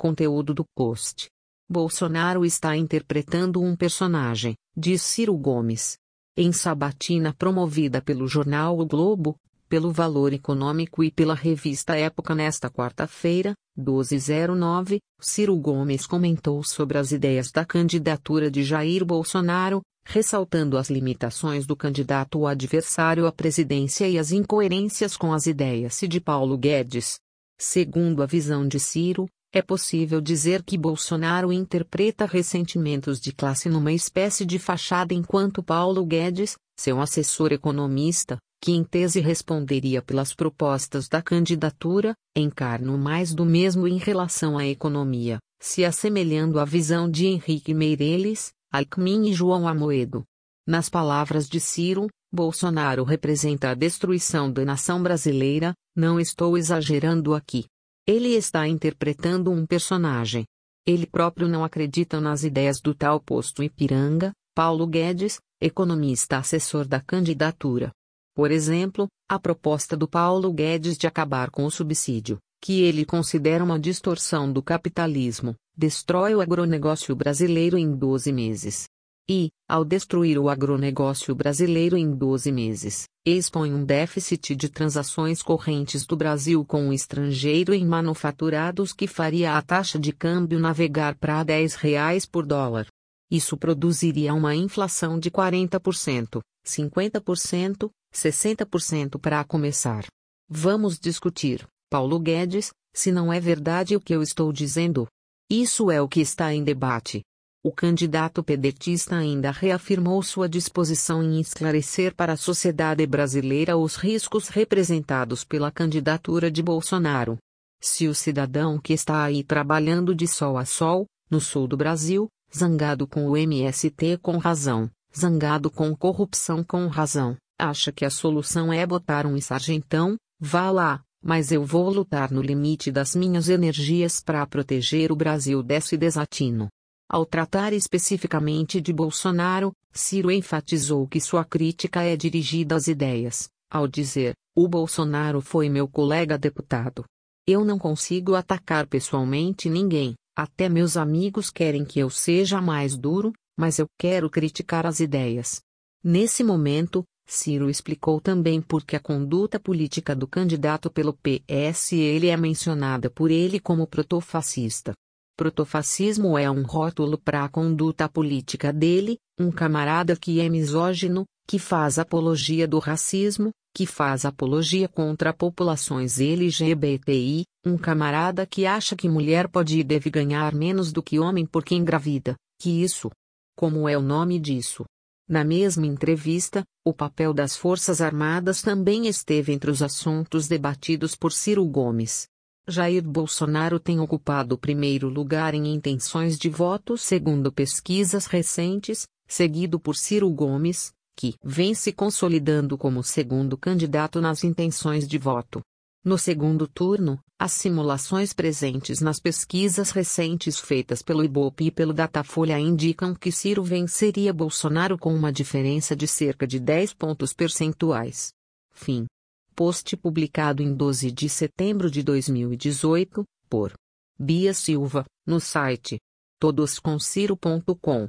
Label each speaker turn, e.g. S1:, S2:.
S1: Conteúdo do post. Bolsonaro está interpretando um personagem, diz Ciro Gomes. Em sabatina promovida pelo jornal O Globo, pelo Valor Econômico e pela revista Época nesta quarta-feira, 1209, Ciro Gomes comentou sobre as ideias da candidatura de Jair Bolsonaro, ressaltando as limitações do candidato adversário à presidência e as incoerências com as ideias de Paulo Guedes. Segundo a visão de Ciro, é possível dizer que Bolsonaro interpreta ressentimentos de classe numa espécie de fachada enquanto Paulo Guedes, seu assessor economista, que em tese responderia pelas propostas da candidatura, encarna mais do mesmo em relação à economia, se assemelhando à visão de Henrique Meirelles, Alckmin e João Amoedo. Nas palavras de Ciro, Bolsonaro representa a destruição da nação brasileira, não estou exagerando aqui. Ele está interpretando um personagem. Ele próprio não acredita nas ideias do tal posto Ipiranga, Paulo Guedes, economista assessor da candidatura. Por exemplo, a proposta do Paulo Guedes de acabar com o subsídio, que ele considera uma distorção do capitalismo, destrói o agronegócio brasileiro em 12 meses. E, ao destruir o agronegócio brasileiro em 12 meses, expõe um déficit de transações correntes do Brasil com o estrangeiro em manufaturados que faria a taxa de câmbio navegar para 10 reais por dólar. Isso produziria uma inflação de 40%, 50%, 60% para começar. Vamos discutir, Paulo Guedes, se não é verdade o que eu estou dizendo. Isso é o que está em debate. O candidato pedetista ainda reafirmou sua disposição em esclarecer para a sociedade brasileira os riscos representados pela candidatura de Bolsonaro. Se o cidadão que está aí trabalhando de sol a sol, no sul do Brasil, zangado com o MST com razão, zangado com corrupção com razão, acha que a solução é botar um sargentão, vá lá, mas eu vou lutar no limite das minhas energias para proteger o Brasil desse desatino. Ao tratar especificamente de Bolsonaro, Ciro enfatizou que sua crítica é dirigida às ideias, ao dizer: o Bolsonaro foi meu colega deputado. Eu não consigo atacar pessoalmente ninguém, até meus amigos querem que eu seja mais duro, mas eu quero criticar as ideias. Nesse momento, Ciro explicou também por que a conduta política do candidato pelo PSL é mencionada por ele como protofascista. Protofascismo é um rótulo para a conduta política dele, um camarada que é misógino, que faz apologia do racismo, que faz apologia contra populações LGBTI, um camarada que acha que mulher pode e deve ganhar menos do que homem porque engravida, que isso. Como é o nome disso? Na mesma entrevista, o papel das Forças Armadas também esteve entre os assuntos debatidos por Ciro Gomes. Jair Bolsonaro tem ocupado o primeiro lugar em intenções de voto segundo pesquisas recentes, seguido por Ciro Gomes, que vem se consolidando como segundo candidato nas intenções de voto. No segundo turno, as simulações presentes nas pesquisas recentes feitas pelo Ibope e pelo Datafolha indicam que Ciro venceria Bolsonaro com uma diferença de cerca de 10 pontos percentuais. Fim. Post publicado em 12 de setembro de 2018, por Bia Silva, no site todoscomciro.com.